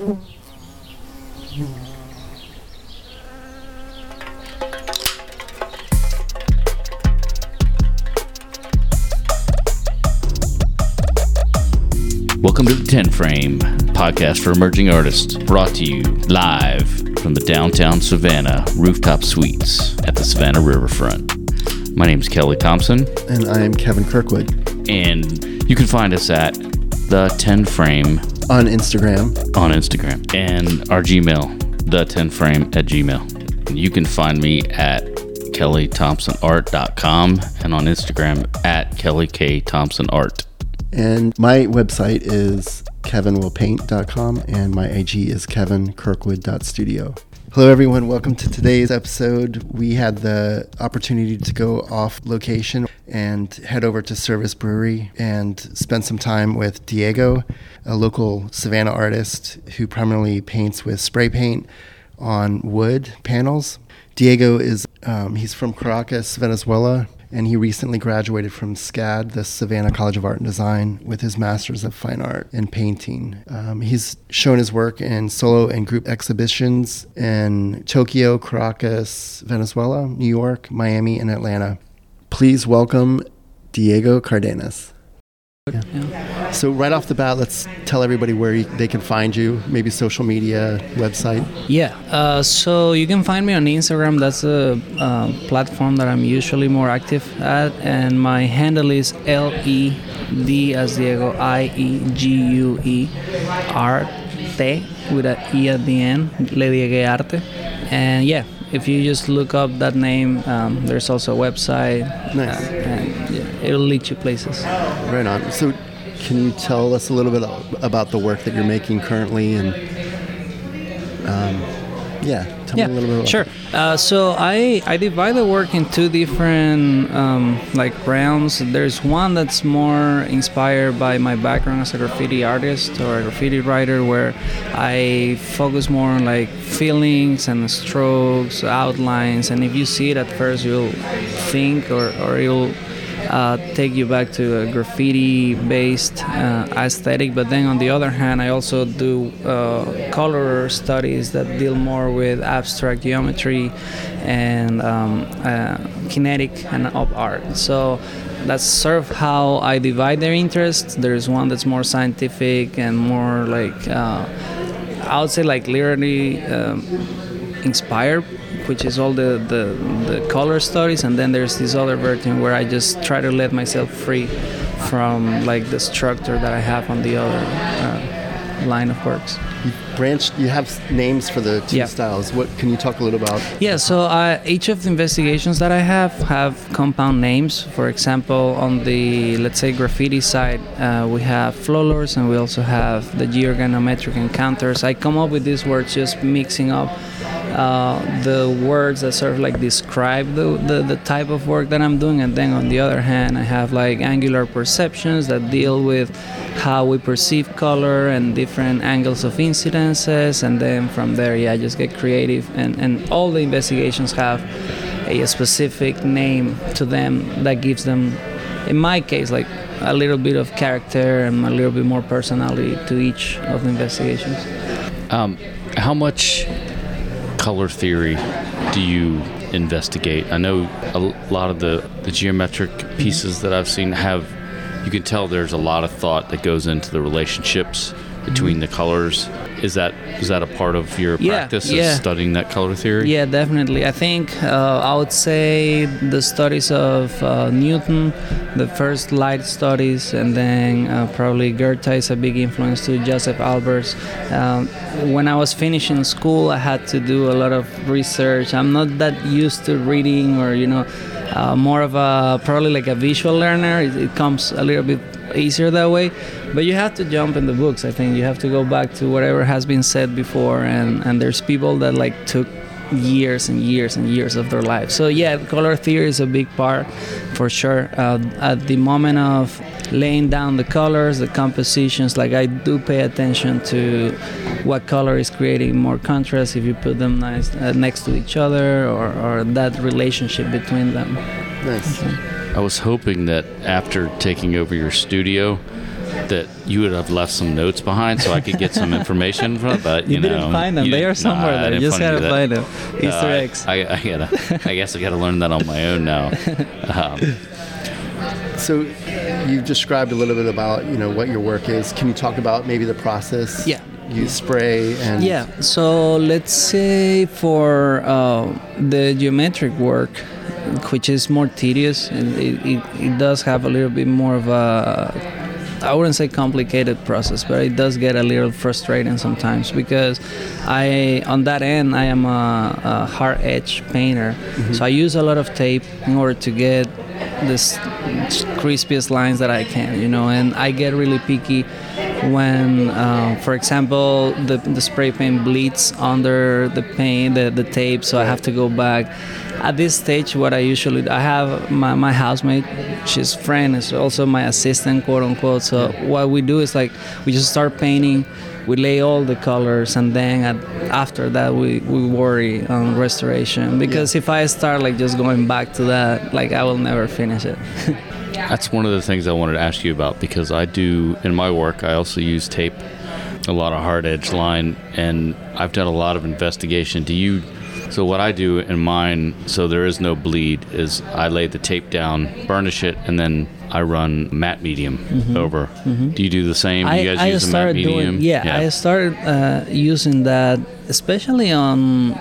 Welcome to the 10 Frame podcast for emerging artists, brought to you live from the downtown Savannah rooftop suites at the Savannah Riverfront. My name is Kelly Thompson, And I am Kevin Kirkwood and you can find us at the 10 Frame on Instagram. on Instagram and our Gmail, the 10 Frame at Gmail. You can find me at kellythompsonart.com and on Instagram at Kelly K. Thompson Art. And my website is kevinwillpaint.com and my IG is kevinkirkwood.studio. Hello, everyone. Welcome to today's episode. We had the opportunity to go off location and head over to Service Brewery and spend some time with Diego, a local Savannah artist who primarily paints with spray paint on wood panels. Diego is um, he's from Caracas, Venezuela, and he recently graduated from SCAD, the Savannah College of Art and Design, with his Master's of Fine Art in painting. Um, he's shown his work in solo and group exhibitions in Tokyo, Caracas, Venezuela, New York, Miami, and Atlanta. Please welcome Diego Cardenas. So right off the bat, let's tell everybody where you, they can find you. Maybe social media, website. Yeah, uh, so you can find me on Instagram. That's a uh, platform that I'm usually more active at, and my handle is L E D as Diego I E G U E R T with a E at the end. Le Diegue Arte, and yeah. If you just look up that name, um, there's also a website, Nice. uh, and yeah, it'll lead you places. Right on. So, can you tell us a little bit about the work that you're making currently, and um, yeah, tell me a little bit. About Sure. Uh, so I I divide the work in two different um, like realms. There's one that's more inspired by my background as a graffiti artist or a graffiti writer, where I focus more on like feelings and strokes, outlines, and if you see it at first, you'll think or or you'll uh, take you back to a graffiti based uh, aesthetic. But then on the other hand, I also do uh, color studies that deal more with abstract geometry and um, uh, kinetic and op art. So that's sort of how I divide their interests. There's one that's more scientific and more like, uh, I would say, like literally. Um, inspired which is all the, the, the color stories, and then there's this other version where i just try to let myself free from like the structure that i have on the other uh, line of works You branched. You have names for the two Yeah. styles. What can you talk a little about? yeah so uh, each of the investigations that i have have compound names for example on the let's say graffiti side uh, we have flowlures and we also have the georganometric encounters i come up with these words just mixing up uh, the words that sort of like describe the, the, the type of work that I'm doing, and then on the other hand, I have like angular perceptions that deal with how we perceive color and different angles of incidences, and then from there, yeah, I just get creative, and, and all the investigations have a specific name to them that gives them, in my case, like a little bit of character and a little bit more personality to each of the investigations. Um, how much color theory do you investigate? I know a lot of the, the geometric pieces that I've seen have, you can tell there's a lot of thought that goes into the relationships between mm-hmm. the colors. Is that is that a part of your Yeah, practice? Yeah. studying that color theory? Yeah, definitely. I think uh, I would say the studies of uh, Newton, the first light studies, and then uh, probably Goethe is a big influence to Josef Albers. Um, when I was finishing school, I had to do a lot of research. I'm not that used to reading or, you know, uh, more of a probably like a visual learner. It, it comes a little bit easier that way. But you have to jump in the books. I think you have to go back to whatever has been said before, and and there's people that like took years and years and years of their life. So yeah, color theory is a big part for sure. Uh, at the moment of laying down the colors, the compositions, like I do pay attention to what color is creating more contrast if you put them nice uh, next to each other or, or that relationship between them. Nice. I was hoping that after taking over your studio, that you would have left some notes behind so I could get some information from it, but you, You know, didn't find them. They are didn't- nah, somewhere I there. You just gotta that. find them. Easter I- eggs. I, I, gotta, I guess I gotta learn that on my own now. Um, So you've described a little bit about you know what your work is. Can you talk about maybe the process? Yeah. You spray and Yeah. So let's say for uh, the geometric work, which is more tedious, and it, it, it does have a little bit more of a I wouldn't say complicated process, but it does get a little frustrating sometimes because I, on that end, I am a, a hard edge painter, so I use a lot of tape in order to get this crispiest lines that I can, you know, and I get really picky when, uh, for example, the, the spray paint bleeds under the paint, the, the tape, so I have to go back. At this stage, what I usually I have my, my housemate, she's friend, is also my assistant, quote unquote. So what we do is like we just start painting, we lay all the colors, and then at, after that we, we worry on restoration because if I start like just going back to that, like I will never finish it. That's one of the things I wanted to ask you about because I do in my work. I also use tape, a lot of hard edge line, and I've done a lot of investigation. Do you? So what I do in mine, so there is no bleed, is I lay the tape down, burnish it, and then I run matte medium over. Do you do the same? Do you guys use the matte medium? doing yeah, I started uh, using that especially on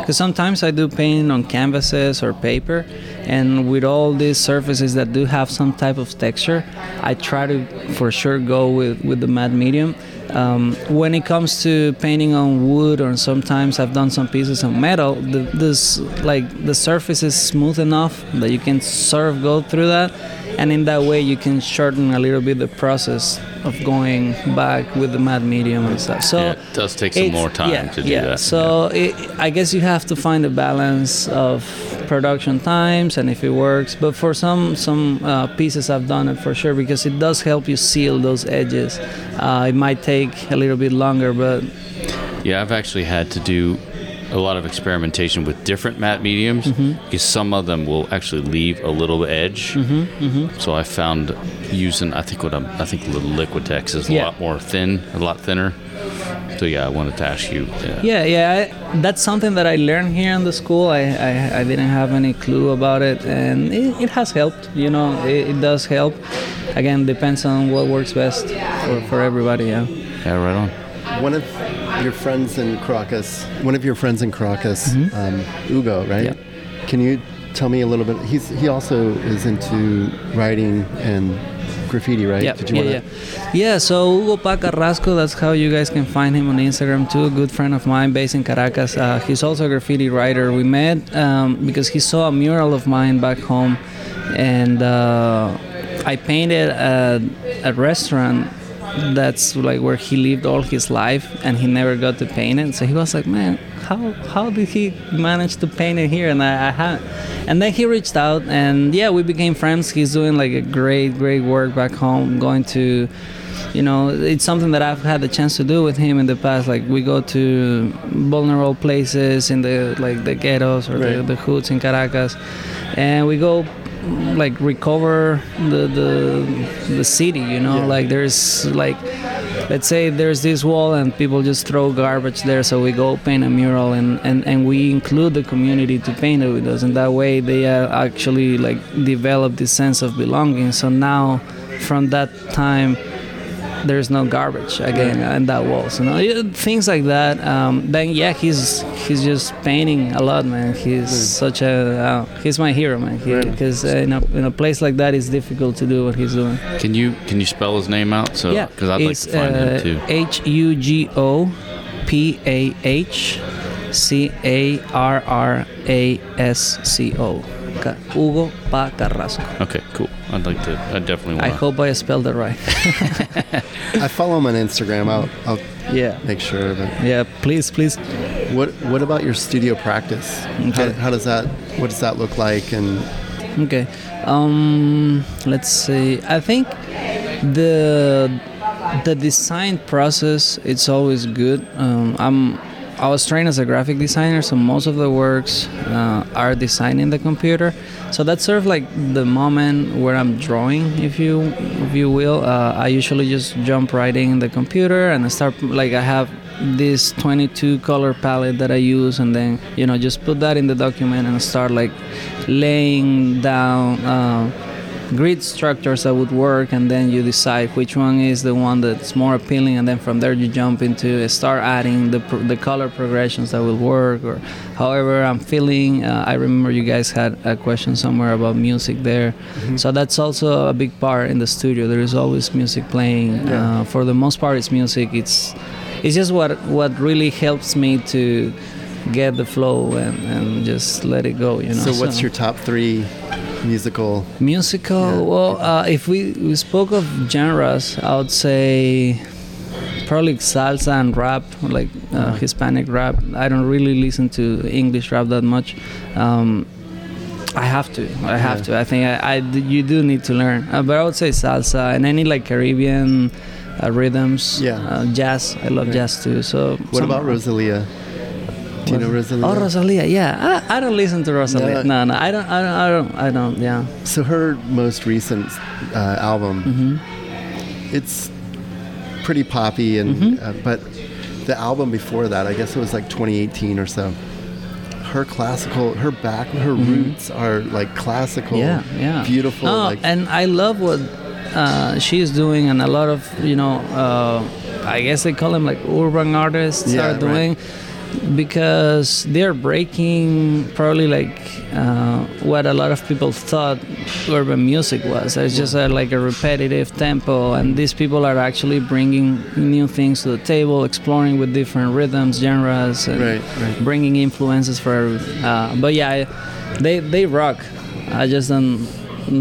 because sometimes I do painting on canvases or paper and with all these surfaces that do have some type of texture I try to for sure go with, with the matte medium. Um, when it comes to painting on wood or sometimes I've done some pieces on metal the, this like the surface is smooth enough that you can sort of go through that and in that way you can shorten a little bit the process of going back with the matte medium and stuff. So Yeah, it does take some more time yeah, to do yeah. that. So it, I guess you have to find a balance of production times and if it works. But for some some uh, pieces, I've done it for sure because it does help you seal those edges. Uh, it might take a little bit longer, but Yeah, I've actually had to do a lot of experimentation with different matte mediums Mm-hmm. because some of them will actually leave a little edge. Mm-hmm, So I found using I think what I'm I think the Liquitex is a Yeah. lot more thin, a lot thinner. So yeah, I wanted to ask you. uh, Yeah, yeah, I, that's something that I learned here in the school. I, I, I didn't have any clue about it, and it, it has helped. You know, it, it does help. Again, depends on what works best for, for everybody. Yeah. yeah, right on. One of your friends in Caracas, one of your friends in Caracas, um, Hugo, right? Yeah. Can you tell me a little bit? He's he also is into writing and graffiti, right? Yeah, Did you yeah, yeah. Yeah, so Hugo Pah Carrasco, that's how you guys can find him on Instagram too. A good friend of mine based in Caracas. Uh, he's also a graffiti writer. We met um, because he saw a mural of mine back home, and uh, I painted a, a restaurant that's like where he lived all his life and he never got to paint it. So he was like man how how did he manage to paint it here? And i, I had and then he reached out and yeah we became friends. He's doing like a great great work back home going to you know it's something that i've had the chance to do with him in the past. Like we go to vulnerable places in the like the ghettos or the, the hoods in caracas and we go like recover the the, the city you know? Yeah. like there's like let's say there's this wall and people just throw garbage there so we go paint a mural and, and, and we include the community to paint it with us. And that way they uh, actually like develop this sense of belonging. So now from that time there's no garbage again in that wall so no, yeah, things like that um, then yeah he's he's just painting a lot man he's such a uh, he's my hero man Right. because in, a, in a place like that it's difficult to do what he's doing Can you can you spell his name out? So yeah, because I'd like to find him uh, too. H U G O P A H C A R R A S C O. Hugo Pah Carrasco. Okay, cool. I'd like to. I definitely want. I hope I spelled it right. I follow him on Instagram. I'll, I'll yeah. make sure that. Yeah, please, please. What What about your studio practice? How, how does that? What does that look like? And Okay. Um, let's see. I think the the design process it's always good. Um, I'm I was trained as a graphic designer, so most of the works uh, are designed in the computer. So that's sort of like the moment where I'm drawing, if you if you will. Uh, I usually just jump right in the computer and I start like I have this 22 color palette that I use, and then you know just put that in the document and start like laying down. Uh, grid structures that would work and then you decide which one is the one that's more appealing and then from there you jump into start adding the, the color progressions that will work or however i'm feeling. Uh, i remember you guys had a question somewhere about music there. Mm-hmm. so that's also a big part in the studio. There is always music playing. Yeah. uh, for the most part it's music. It's it's just what what really helps me to get the flow and, and just let it go you know so what's so, your top three musical musical yeah. well uh, if we, we spoke of genres i would say probably salsa and rap like uh, uh-huh. hispanic rap i don't really listen to english rap that much um, I have to. I have yeah. to. I think I, I, you do need to learn. Uh, but I would say salsa and any like Caribbean uh, rhythms. Yeah. Uh, jazz. I love right. jazz too. So. What about Rosalia? Do you know Rosalia? Oh, Rosalia. Yeah, I, I don't listen to Rosalia. No, no, no I, don't, I don't. I don't. I don't. Yeah. So her most recent uh, album, mm-hmm. it's pretty poppy, and mm-hmm. uh, but the album before that, I guess it was like 2018 or so. Her classical, her back, her mm-hmm. roots are like classical. Yeah, yeah. Beautiful. Oh, like, and I love what uh, she's doing, and a lot of you know, uh, I guess they call them like urban artists yeah, are doing. Right because they're breaking probably like uh, what a lot of people thought urban music was. It's just a, like a repetitive tempo, and these people are actually bringing new things to the table, exploring with different rhythms, genres, and right, right. bringing influences for. Uh, but yeah, they they rock. I just don't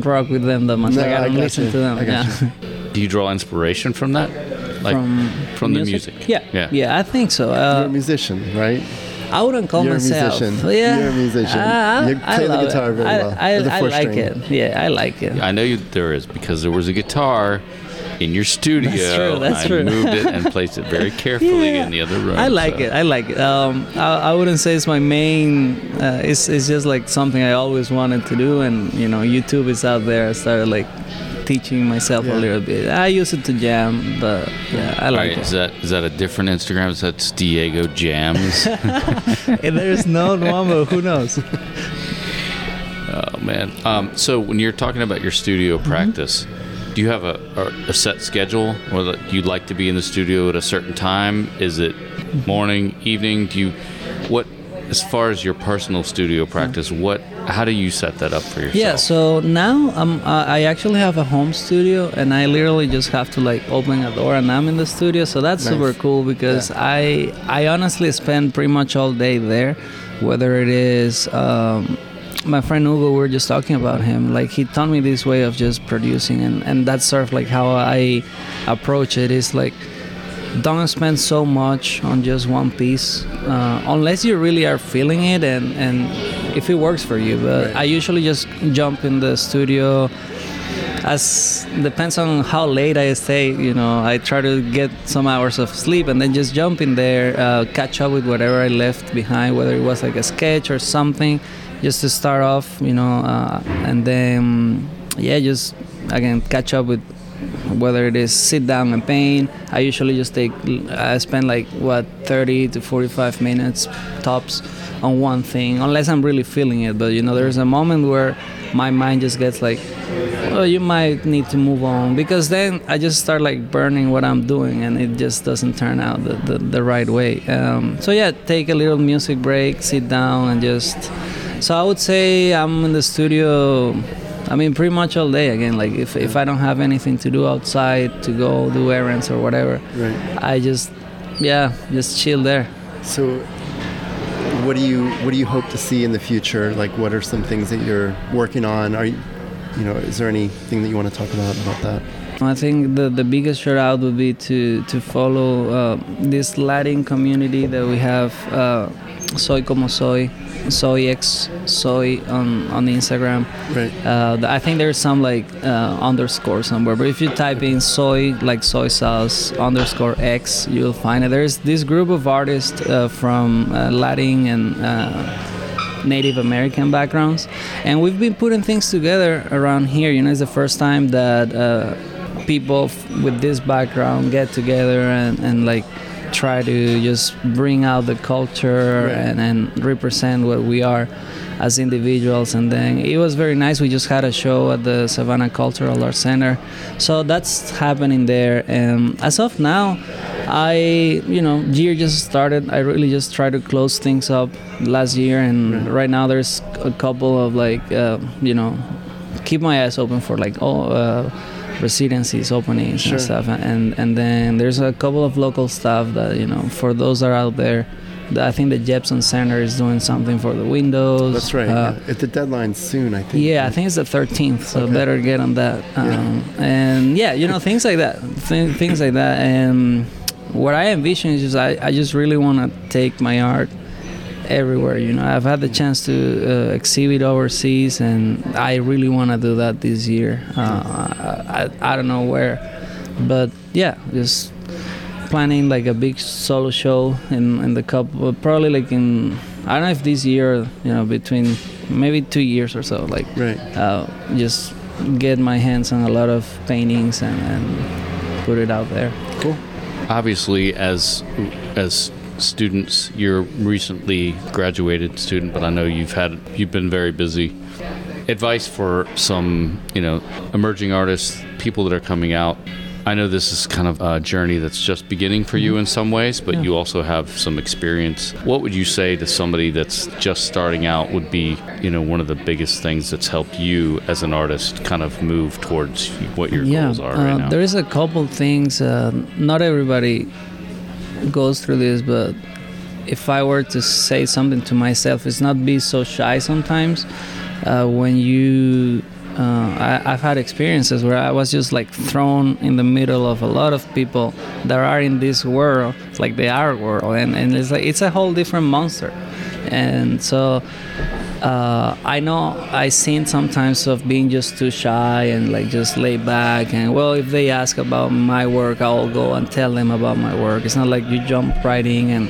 rock with them that much. No, like I don't I listen you. to them. yeah. Do you draw inspiration from that? Like from from music? the music. Yeah, yeah, yeah. I think so. Uh, You're a musician, right? I wouldn't call You're myself. A musician. Yeah, You're a musician. Uh, you play the guitar it. very I, well. I, I like it. Yeah, I like it. I know you, there is because there was a guitar in your studio. That's true. That's I true. moved it and placed it very carefully yeah. in the other room. I like so. it. I like it. Um, I, I, wouldn't say it's my main. Uh, it's it's just like something I always wanted to do, and you know, YouTube is out there. I started like teaching myself yeah. a little bit. I use it to jam, but yeah, I like right, it. Is that is that a different Instagram? Is that Diego Jams? there's no one, but who knows? Oh man. Um, so when you're talking about your studio mm-hmm. practice, do you have a, a, a set schedule, or that you'd like to be in the studio at a certain time? Is it morning, evening? Do you what as far as your personal studio practice, what how do you set that up for yourself? Yeah, so now um, I actually have a home studio, and I literally just have to like open a door, and I'm in the studio. So that's nice. super cool because yeah. I I honestly spend pretty much all day there, whether it is. Um, my friend Hugo, we were just talking about him. Like he taught me this way of just producing, and and that's sort of like how I approach it. Is like don't spend so much on just one piece uh, unless you really are feeling it and, and if it works for you but right. i usually just jump in the studio as depends on how late i stay you know i try to get some hours of sleep and then just jump in there uh, catch up with whatever i left behind whether it was like a sketch or something just to start off you know uh, and then yeah just again catch up with whether it is sit down and paint i usually just take i spend like what 30 to 45 minutes tops on one thing unless i'm really feeling it but you know there's a moment where my mind just gets like well you might need to move on because then i just start like burning what i'm doing and it just doesn't turn out the, the, the right way. Um, so yeah take a little music break sit down and just so i would say i'm in the studio I mean, pretty much all day again. Like if, if I don't have anything to do outside to go do errands or whatever, right. I just yeah just chill there. So, what do you what do you hope to see in the future? Like, what are some things that you're working on? Are you you know is there anything that you want to talk about about that? I think the, the biggest shout out would be to to follow uh, this Latin community that we have uh, soy como soy, soy x soy on on Instagram. Right. Uh, I think there's some like uh, underscore somewhere, but if you type in soy like soy sauce underscore x, you'll find it. There's this group of artists uh, from uh, Latin and uh, Native American backgrounds, and we've been putting things together around here. You know, it's the first time that uh, people f- with this background get together and, and like try to just bring out the culture and, and represent what we are as individuals. And then it was very nice. We just had a show at the savannah cultural arts center. So that's happening there. And as of now i you know year just started. I really just try to close things up last year. And right now there's a couple of like uh, you know keep my eyes open for like oh uh, residencies openings Sure. and stuff and and then there's a couple of local stuff that you know for those that are out there I think the Jepson Center is doing something for the windows. That's right. Uh, yeah. At the deadline soon, I think. yeah, I think it's the 13th, so Okay. better get on that. Um, And yeah, you know, things like that. Th- things like that. And what I envision is just I, I just really want to take my art everywhere. You know, I've had the chance to uh, exhibit overseas, and I really want to do that this year. Uh, I, I, I don't know where, but yeah, just planning like a big solo show in in the couple probably like in I don't know if this year you know between maybe two years or so like Right. uh, just get my hands on a lot of paintings and, and put it out there. Cool. obviously as as students. You're recently graduated student but i know you've had you've been very busy. Advice for some you know emerging artists people that are coming out. I know this is kind of a journey that's just beginning for you in some ways but Yeah. you also have some experience. What would you say to somebody that's just starting out would be you know one of the biggest things that's helped you as an artist kind of move towards what your yeah, goals are uh, right now? there is a couple things. Uh, not everybody goes through this, but if I were to say something to myself, it's not be so shy sometimes. Uh, when you, uh, I, I've had experiences where I was just like thrown in the middle of a lot of people that are in this world, like the art world, and, and it's like it's a whole different monster. And so uh, I know I seen sometimes of being just too shy and like just lay back and well if they ask about my work I'll go and tell them about my work. It's not like you jump right in and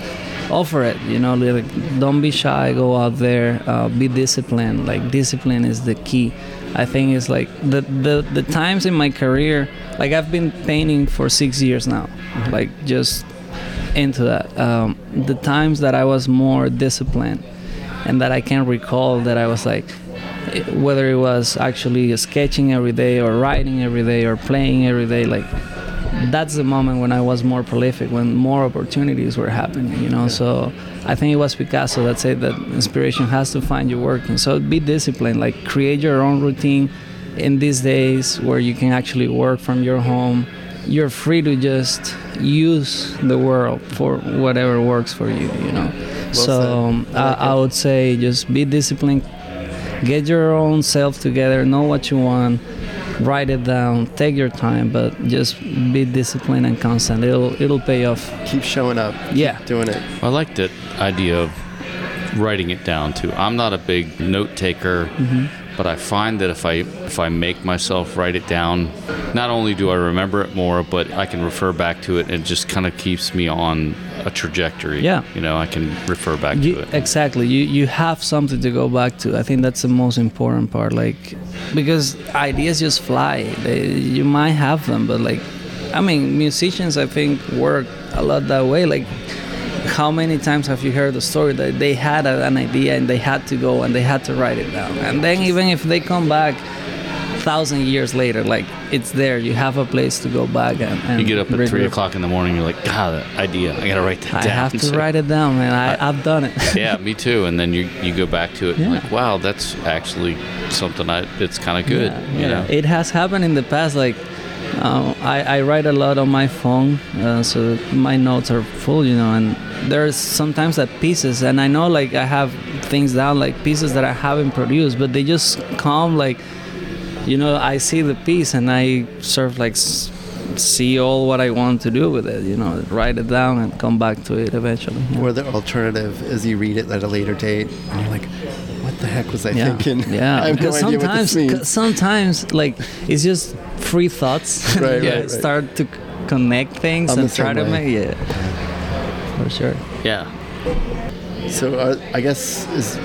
offer it. You know, like don't be shy. Go out there. Uh, be disciplined. Like discipline is the key. I think it's like the, the the times in my career. Like I've been painting for six years now. Like just into that. Um, the times that I was more disciplined and that I can recall that I was like, whether it was actually sketching every day or writing every day or playing every day, like that's the moment when I was more prolific, when more opportunities were happening, you know. So I think it was Picasso that said that inspiration has to find you working. So be disciplined, like create your own routine in these days where you can actually work from your home. You're free to just use the world for whatever works for you, you know. So said. um, I like I, I would say just be disciplined, get your own self together, know what you want, write it down, take your time, but just be disciplined and constant. It'll it'll pay off. Keep showing up. Yeah. Doing it. I like that idea of writing it down too. I'm not a big note taker, but I find that if I if I make myself write it down, not only do I remember it more, but I can refer back to it. and It just kind of keeps me on a trajectory. Yeah. you know, I can refer back You, to it. exactly. You you have something to go back to. I think that's the most important part. Like because ideas just fly. They, you might have them, but like I mean, musicians I think work a lot that way. Like how many times have you heard the story that they had a, an idea and they had to go and they had to write it down, and then even if they come back. Thousand years later, like it's there. You have a place to go back and, and You get up at three it. o'clock in the morning. You're like, God, that idea. I gotta write that I down. have to So- write it down, man. I, I've done it. yeah, me too. And then you you go back to it. and Yeah. Like, wow, that's actually something I. It's kind of good. Yeah, you yeah. know. It has happened in the past. Like, uh, I, I write a lot on my phone, uh, so my notes are full, you know. And there's sometimes that pieces, and I know like I have things down, like pieces that I haven't produced, but they just come like, you know, I see the piece and I sort of like s- see all what I want to do with it. You know, write it down and come back to it eventually. yeah. Or the alternative is you read it at a later date and you're like, what the heck was I yeah. thinking? Yeah, I have no because idea what sometimes, sometimes like it's just free thoughts. Right, yeah, right, right. start to connect things I'm and try to way. make yeah, for sure. Yeah. So uh, I guess is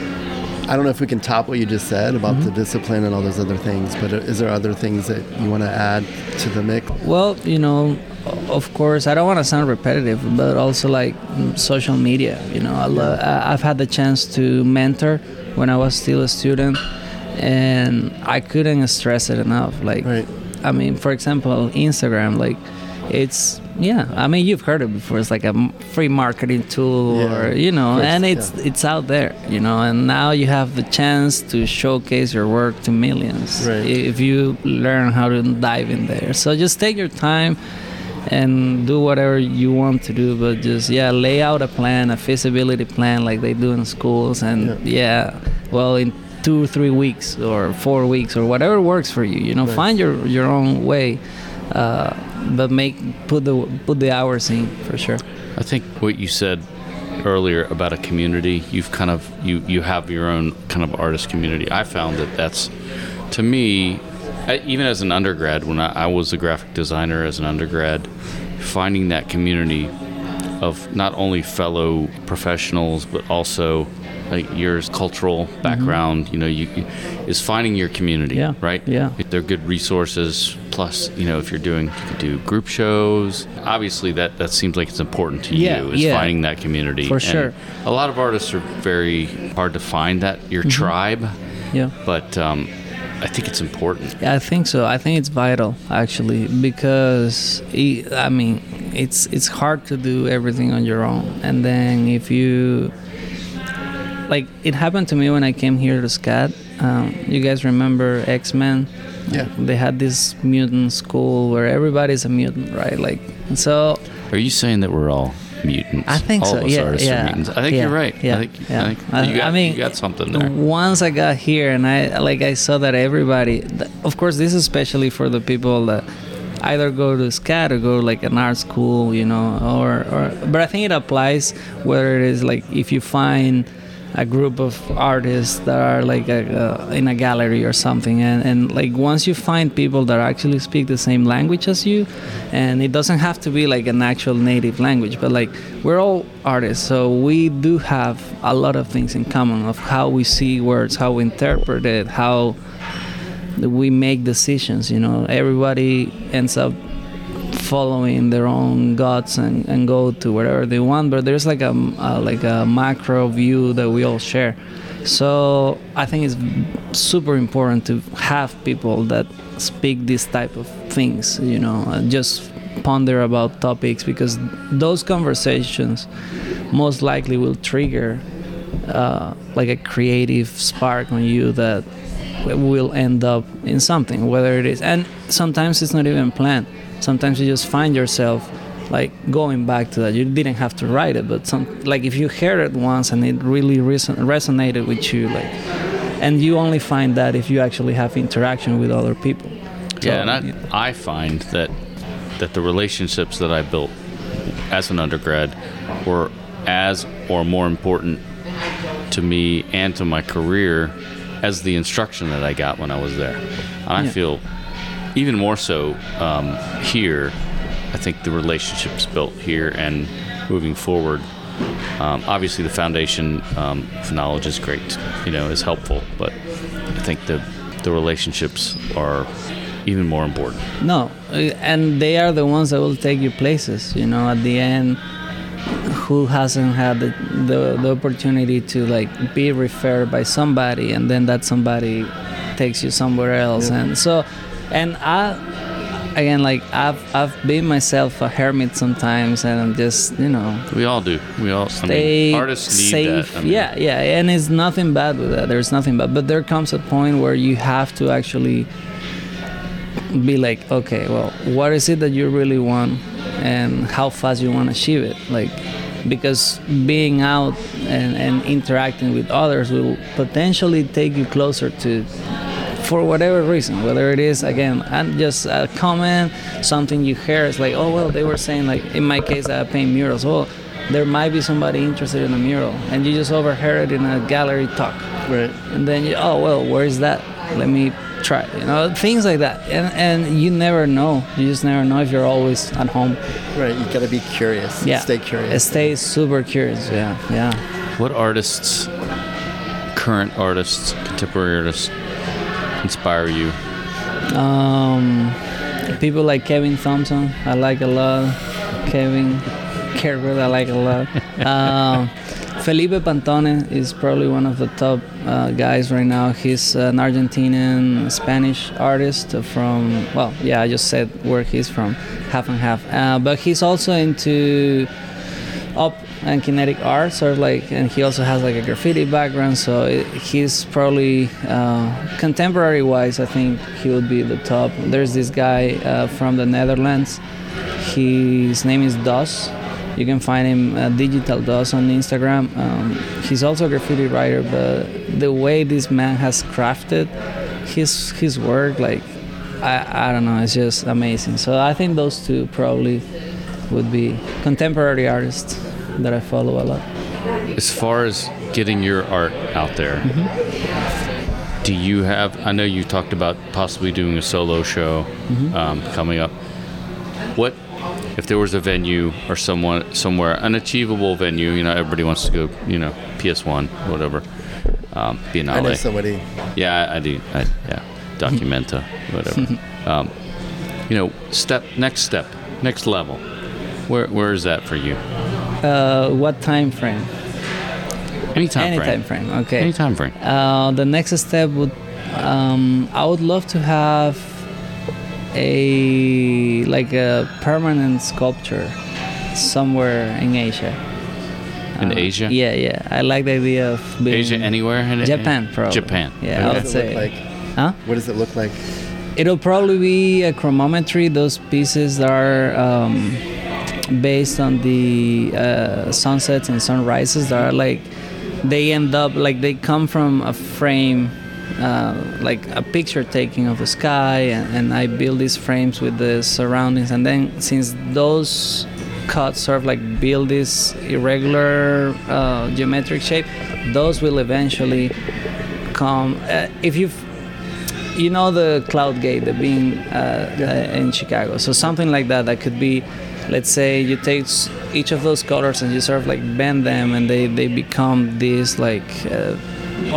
I don't know if we can top what you just said about Mm-hmm. the discipline and all those other things, but uh, is there other things that you want to add to the mix? Well, you know, of course, I don't want to sound repetitive, but also like social media. You know, I lo- I- I've had the chance to mentor when I was still a student, and I couldn't stress it enough. Like, Right. I mean, for example, Instagram, like, it's yeah. I mean, you've heard it before. It's like a free marketing tool, Yeah. or you know, Course, and it's yeah. it's out there. You know, and now you have the chance to showcase your work to millions Right. if you learn how to dive in there. So just take your time and do whatever you want to do, but just yeah, lay out a plan, a feasibility plan like they do in schools, and yeah, well in two, or three weeks or four weeks or whatever works for you. You know, Right. find your your own way, uh, but make put the put the hours in for sure. I think what you said earlier about a community, you've kind of you you have your own kind of artist community. I found that that's to me, even as an undergrad, when I, I was a graphic designer as an undergrad, finding that community of not only fellow professionals but also like your cultural background, you know, you, you is finding your community, Yeah, right? yeah. If they're good resources. Plus, you know, if you're doing, you could do group shows. Obviously, that that seems like it's important to Yeah, you is yeah. finding that community. For And sure. A lot of artists are very hard to find that your Mm-hmm. tribe, Yeah. but um, I think it's important. Yeah, I think so. I think it's vital actually because it, I mean it's it's hard to do everything on your own, and then if you like it happened to me when I came here to SCAD. Um, you guys remember X Men? Yeah. They had this mutant school where everybody's a mutant, right? Like so. Are you saying that we're all mutants? I think all so. Of us yeah, artists yeah. are mutants. I think yeah, you're right. Yeah, I think, yeah. I think you got, I mean, you got something there. Once I got here and I like I saw that everybody, th- of course, this is especially for the people that either go to SCAD or go like an art school, you know, or, or but I think it applies whether it is like if you find a group of artists that are like a, in a gallery or something and, and like once you find people that actually speak the same language as you and it doesn't have to be like an actual native language but like we're all artists so we do have a lot of things in common of how we see words how we interpret it how we make decisions you know? Everybody ends up following their own guts and, and go to wherever they want but there's like a, a like a macro view that we all share. So i think it's super important to have people that speak this type of things you know uh, just ponder about topics because those conversations most likely will trigger uh, like a creative spark on you that will end up in something whether it is and sometimes it's not even planned sometimes you just find yourself like going back to that. You didn't have to write it but some like if you heard it once and it really reson- resonated with you like and you only find that if you actually have interaction with other people. Yeah, and I, I find that that the relationships that I built as an undergrad were as or more important to me and to my career as the instruction that I got when I was there. And I feel even more so um, here. I think the relationships built here and moving forward. Um, obviously, the foundation um, of knowledge is great, you know, is helpful, but I think the the relationships are even more important. No, uh, and they are the ones that will take you places. You know, at the end, who hasn't had the, the, the opportunity to like be referred by somebody, and then that somebody takes you somewhere else, and so, and I, again, like I've I've been myself a hermit sometimes, and I'm just you know We all do. We all. I mean, artists need safe. that. I mean, yeah, yeah, and it's nothing bad with that. There's nothing bad, but there comes a point where you have to actually be like, okay, well, what is it that you really want, and how fast you want to achieve it, like. Because being out and, and interacting with others will potentially take you closer to for whatever reason, whether it is again and just a comment, something you hear, it's like, oh well, they were saying like in my case I paint murals. Well, there might be somebody interested in a mural, and you just overheard it in a gallery talk, Right. and then you, oh well, where is that? Let me try, you know, things like that, and and you never know. You just never know if you're always at home. Right. You got to be curious. Yeah, Stay curious. Stay super curious. Yeah, yeah. What artists, current artists, contemporary artists, inspire you? Um, people like Kevin Thompson, I like a lot. Kevin Kerber, I like a lot. Um, Felipe Pantone is probably one of the top uh, guys right now. He's an Argentinian Spanish artist from, well, yeah, I just said where he's from, half and half. Uh, but he's also into op and kinetic art, sort of like, and he also has like a graffiti background. So it, he's probably uh, contemporary-wise, I think he would be the top. There's this guy uh, from the Netherlands. His name is Does. You can find him uh, Digital Does on Instagram. Um, he's also a graffiti writer, but the way this man has crafted his his work, like I, I don't know, it's just amazing. So I think those two probably would be contemporary artists that I follow a lot. As far as getting your art out there, do you have? I know you talked about possibly doing a solo show um, coming up. What if there was a venue or someone somewhere an achievable venue? You know, everybody wants to go. You know, PS One, whatever. Um, I know somebody. Yeah, I, I do. I, yeah, documenta, whatever. um, you know, step next step, next level. Where where is that for you? Uh, what time frame? Any time Any frame. time frame. Okay. Any time frame. Uh, the next step would, um, I would love to have a like a permanent sculpture somewhere in Asia. In Uh, Asia? Yeah, yeah. I like the idea of being Asia, anywhere? In, Japan, probably. Japan. Yeah, What I would does it say. look like? Huh? What does it look like? It'll probably be a chromometry. Those pieces that are um, based on the uh, sunsets and sunrises that are like they end up like they come from a frame, uh, like a picture taking of the sky, and, and I build these frames with the surroundings, and then since those cuts sort of like build this irregular uh, geometric shape, those will eventually come. Uh, if you've you know the cloud gate the bean uh, in chicago so something like that that could be let's say you take each of those colors and you sort of like bend them and they, they become this like uh,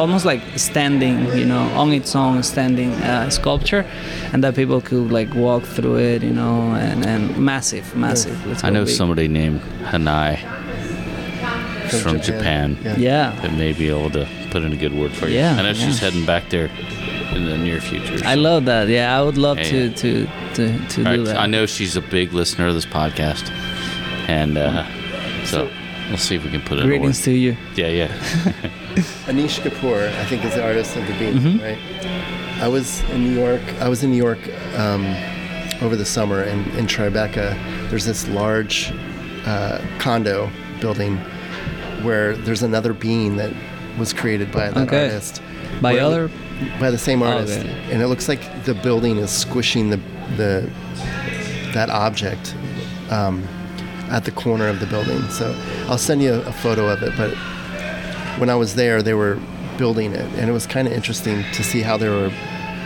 almost like standing you know on its own standing uh, sculpture and that people could like walk through it you know and, and massive massive I know big. somebody named Hanai From from Japan. Japan, Yeah. yeah that may be able to put in a good word for you. Yeah, I know she's heading back there in the near future. i love that yeah i would love Yeah, to, yeah. to to to All do right, that I know she's a big listener of this podcast, and uh, so we'll see if we can put it in a word. greetings to you Yeah, yeah. Anish Kapoor, I think, is the artist of the bean, Mhm. right? I was in New York. I was in New York um, over the summer, and in Tribeca, there's this large uh, condo building where there's another bean that was created by that Okay. artist. by Where- other by the same Oh, artist, okay. and it looks like the building is squishing the the that object um, at the corner of the building. So I'll send you a, a photo of it. But when I was there, they were building it, and it was kind of interesting to see how they were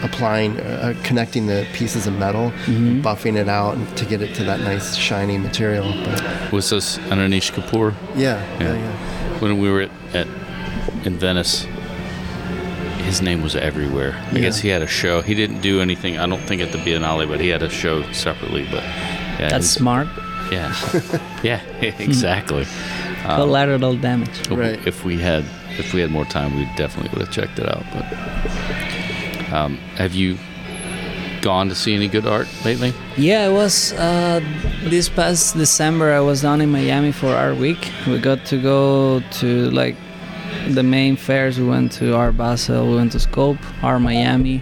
applying, uh, connecting the pieces of metal, Mm-hmm. buffing it out to get it to that nice shiny material. But Was this Anish Kapoor? yeah, yeah, Yeah. yeah. When we were at, at in Venice, his name was everywhere. I Yeah. guess he had a show. He didn't do anything. I don't think at the Biennale, but he had a show separately. But yeah, that's it- smart yeah, yeah, exactly. Um, collateral damage Right. If we had if we had more time, we definitely would have checked it out. But um, have you gone to see any good art lately? Yeah, it was uh, this past December. I was down in Miami for Art Week. We got to go to like the main fairs. We went to Art Basel, we went to Scope, Art Miami,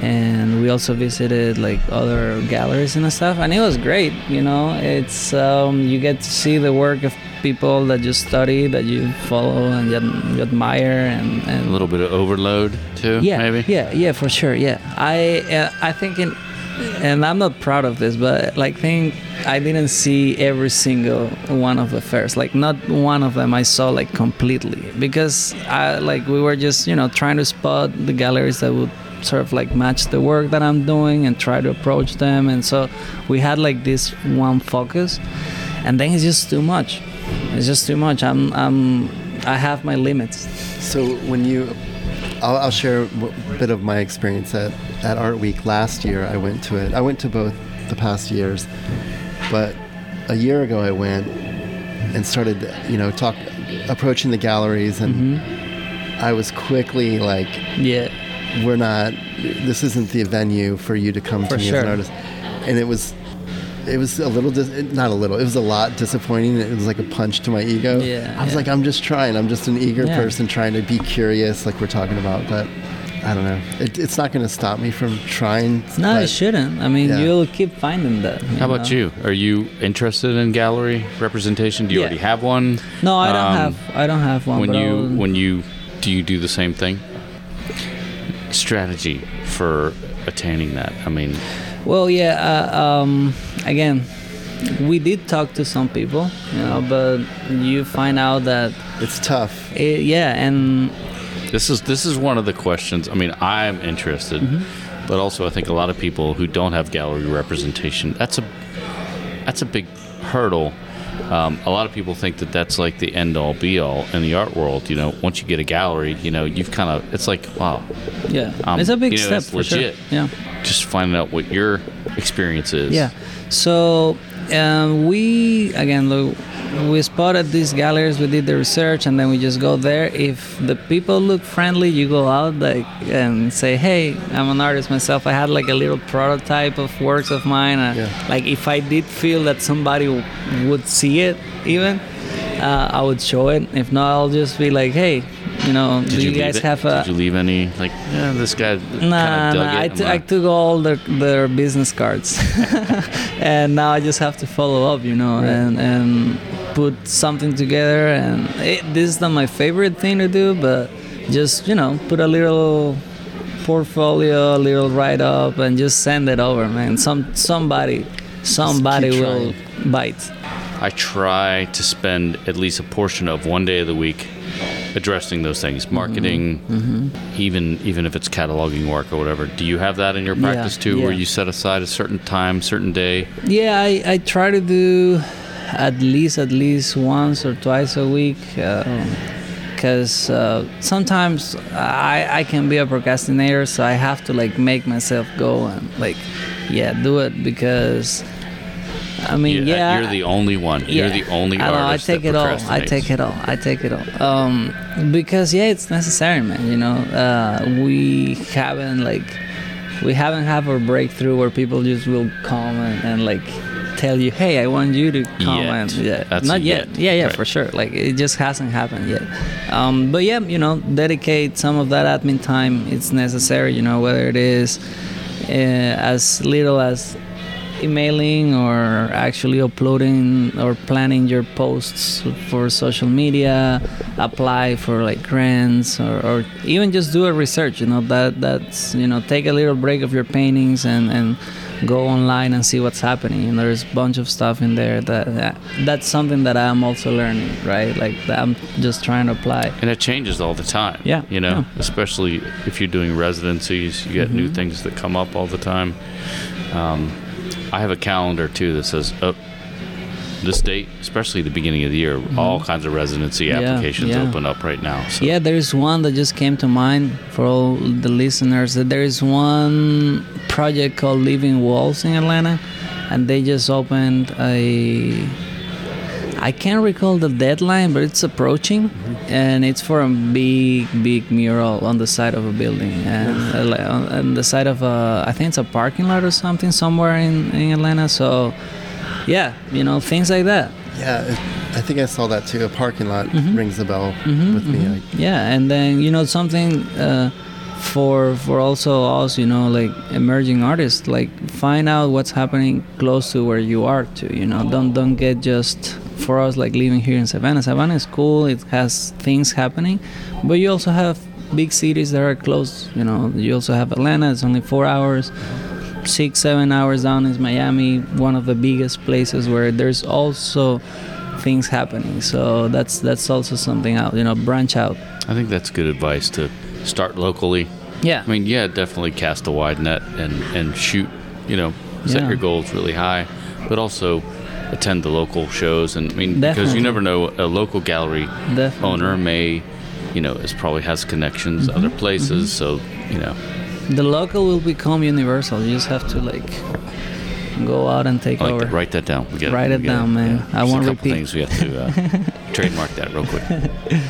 and we also visited like other galleries and stuff. And it was great. You know, it's um, you get to see the work of people that you study, that you follow and you, you admire, and, and A little bit of overload too, yeah, maybe. yeah, yeah, for sure. Yeah, I uh, I think in, and I'm not proud of this, but like think I didn't see every single one of the fairs. Like not one of them I saw like completely because I like we were just you know trying to spot the galleries that would sort of like match the work that I'm doing and try to approach them, and so we had like this one focus, and then it's just too much. It's just too much. I'm I'm I have my limits. So when you, I'll, I'll share bit of my experience at, at Art Week last year. I went to it. I went to both the past years, but a year ago I went and started, you know, talk, approaching the galleries, and Mm-hmm. I was quickly like, Yeah. we're not. This isn't the venue for you to come For to me as an artist, and it was. It was a little, dis- not a little. It was a lot disappointing. It was like a punch to my ego. Yeah, I was yeah. like, I'm just trying. I'm just an eager Yeah. person trying to be curious, like we're talking about. But I don't know. It, it's not going to stop me from trying. No, it shouldn't. I mean, Yeah. you'll keep finding that. How about know? you? Are you interested in gallery representation? Do you Yeah. already have one? No, I don't Um, have. I don't have one. when you I'll- when you do you do the same thing? Strategy for attaining that. I mean, well, yeah. Uh, um, again, we did talk to some people, you know, but you find out that, it's tough. it, yeah, and this is this is one of the questions. I mean, I'm interested, Mm-hmm. but also I think a lot of people who don't have gallery representation. That's a that's a big hurdle. Um, a lot of people think that that's like the end all be all in the art world. You know, once you get a gallery, you know, you've kind of it's like wow, yeah, Um, it's a big you know, step for legit. sure. Yeah. just finding out what your experience is. Yeah. So um, we again look, we spotted these galleries. We did the research, and then we just go there. If the people look friendly, you go out like and say, "Hey, I'm an artist myself. I had like a little prototype of works of mine. Uh, Yeah. Like if I did feel that somebody w- would see it, even." Uh, I would show it. If not, I'll just be like, "Hey, you know, Did do you, you, guys it? have a?" Did you leave any like? Yeah, this guy kind Nah, of dug nah, I, t- I took all their, their business cards, and now I just have to follow up, you know, and and put something together. And it, this is not my favorite thing to do, but just you know, put a little portfolio, a little write up, and just send it over, man. Some somebody, somebody will bite. I try to spend at least a portion of one day of the week addressing those things, marketing, Mm-hmm. even even if it's cataloging work or whatever. Do you have that in your Yeah, practice too, where you set aside a certain time, certain day? Yeah, I, I try to do at least at least once or twice a week because uh, sometimes I, I can be a procrastinator so I have to like make myself go and like yeah do it because I mean You- yeah you're the only one. You're the only I know, I take it all. I take it all. I take it all. Um, because yeah, it's necessary, man. You know, uh, we haven't like we haven't have a breakthrough where people just will come and, and like tell you, hey, I want you to come Yet. and yeah, That's not yet. yet, Yeah, yeah, right. for sure. Like it just hasn't happened yet. Um, but yeah, you know, dedicate some of that admin time. It's necessary. You know, whether it is uh, as little as emailing or actually uploading or planning your posts for social media apply for like grants or, or even just do a research you know that that's you know take a little break of your paintings and and go online and see what's happening and there's a bunch of stuff in there that, that that's something that i'm also learning right like that i'm just trying to apply And it changes all the time. Yeah, You know, yeah. Mm-hmm. especially if you're doing residencies, you get new things that come up all the time. Um, I have a calendar too that says, oh, this date, especially the beginning of the year, all kinds of residency Mm-hmm. Yeah, applications yeah. open up right now. So Yeah, there is one that just came to mind for all the listeners. That there is one project called Living Walls in Atlanta, and they just opened a. I can't recall the deadline, but it's approaching, and it's for a big, big mural on the side of a building, and uh, on the side of a, I think it's a parking lot or something somewhere in in Atlanta. So, yeah, you know things like that. Yeah, I think I saw that too. A parking lot Mm-hmm. rings a bell with me. Like, yeah and then you know something uh, for for also us you know like emerging artists like find out what's happening close to where you are too you know don't don't get just for us like living here in Savannah. Savannah is cool. It has things happening, but you also have big cities that are close. You know, you also have Atlanta. It's only four hours. Six, seven hours down is Miami, one of the biggest places where there's also things happening. So that's that's also something out. You know, branch out. I think that's good advice to start locally. Yeah. I mean, yeah, definitely cast a wide net and, and shoot, you know, set Yeah. your goals really high, but also attend the local shows. And I mean, because you never know, a local gallery Definitely. owner may, you know, is probably has connections other Mm-hmm. places. So, you know, the local will become universal. You just have to like go out and take I like over. that. write that down. We got Write it down, man. I There's won't a couple repeat. things we have to uh, trademark that real quick.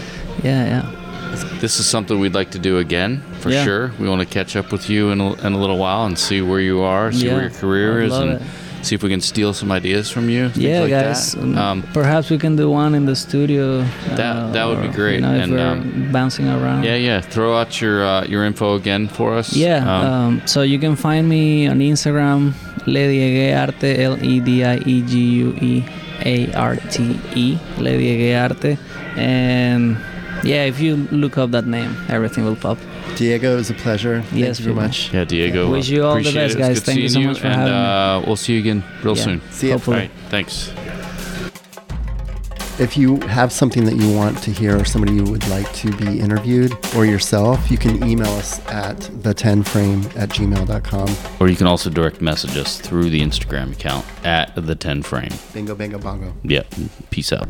Yeah, yeah. This is something we'd like to do again for Yeah. sure. We want to catch up with you in a, in a little while and see where you are, see where your career is, and it. See if we can steal some ideas from you. yeah, like guys. That. Um, perhaps we can do one in the studio. That- that would be great, You know, and, um, bouncing around. yeah, yeah. Throw out your uh, your info again for us. Yeah, Um, um, so you can find me on Instagram, Lediegue Arte, L E D I E G U E A R T E, Lediegue Arte. And yeah, if you look up that name, everything will pop. Diego, it was a pleasure. Thank Yes, you very much. yeah, Diego. Wish you all the best, guys. Thank you so much for and, having me. uh, We'll see you again real Yeah. soon. See you. All Hopefully. right. Thanks. If you have something that you want to hear or somebody you would like to be interviewed or yourself, you can email us at the10frame at gmail.com. Or you can also direct message us through the Instagram account at the 10 frame. Bingo, bingo, bongo. Yeah. Peace out.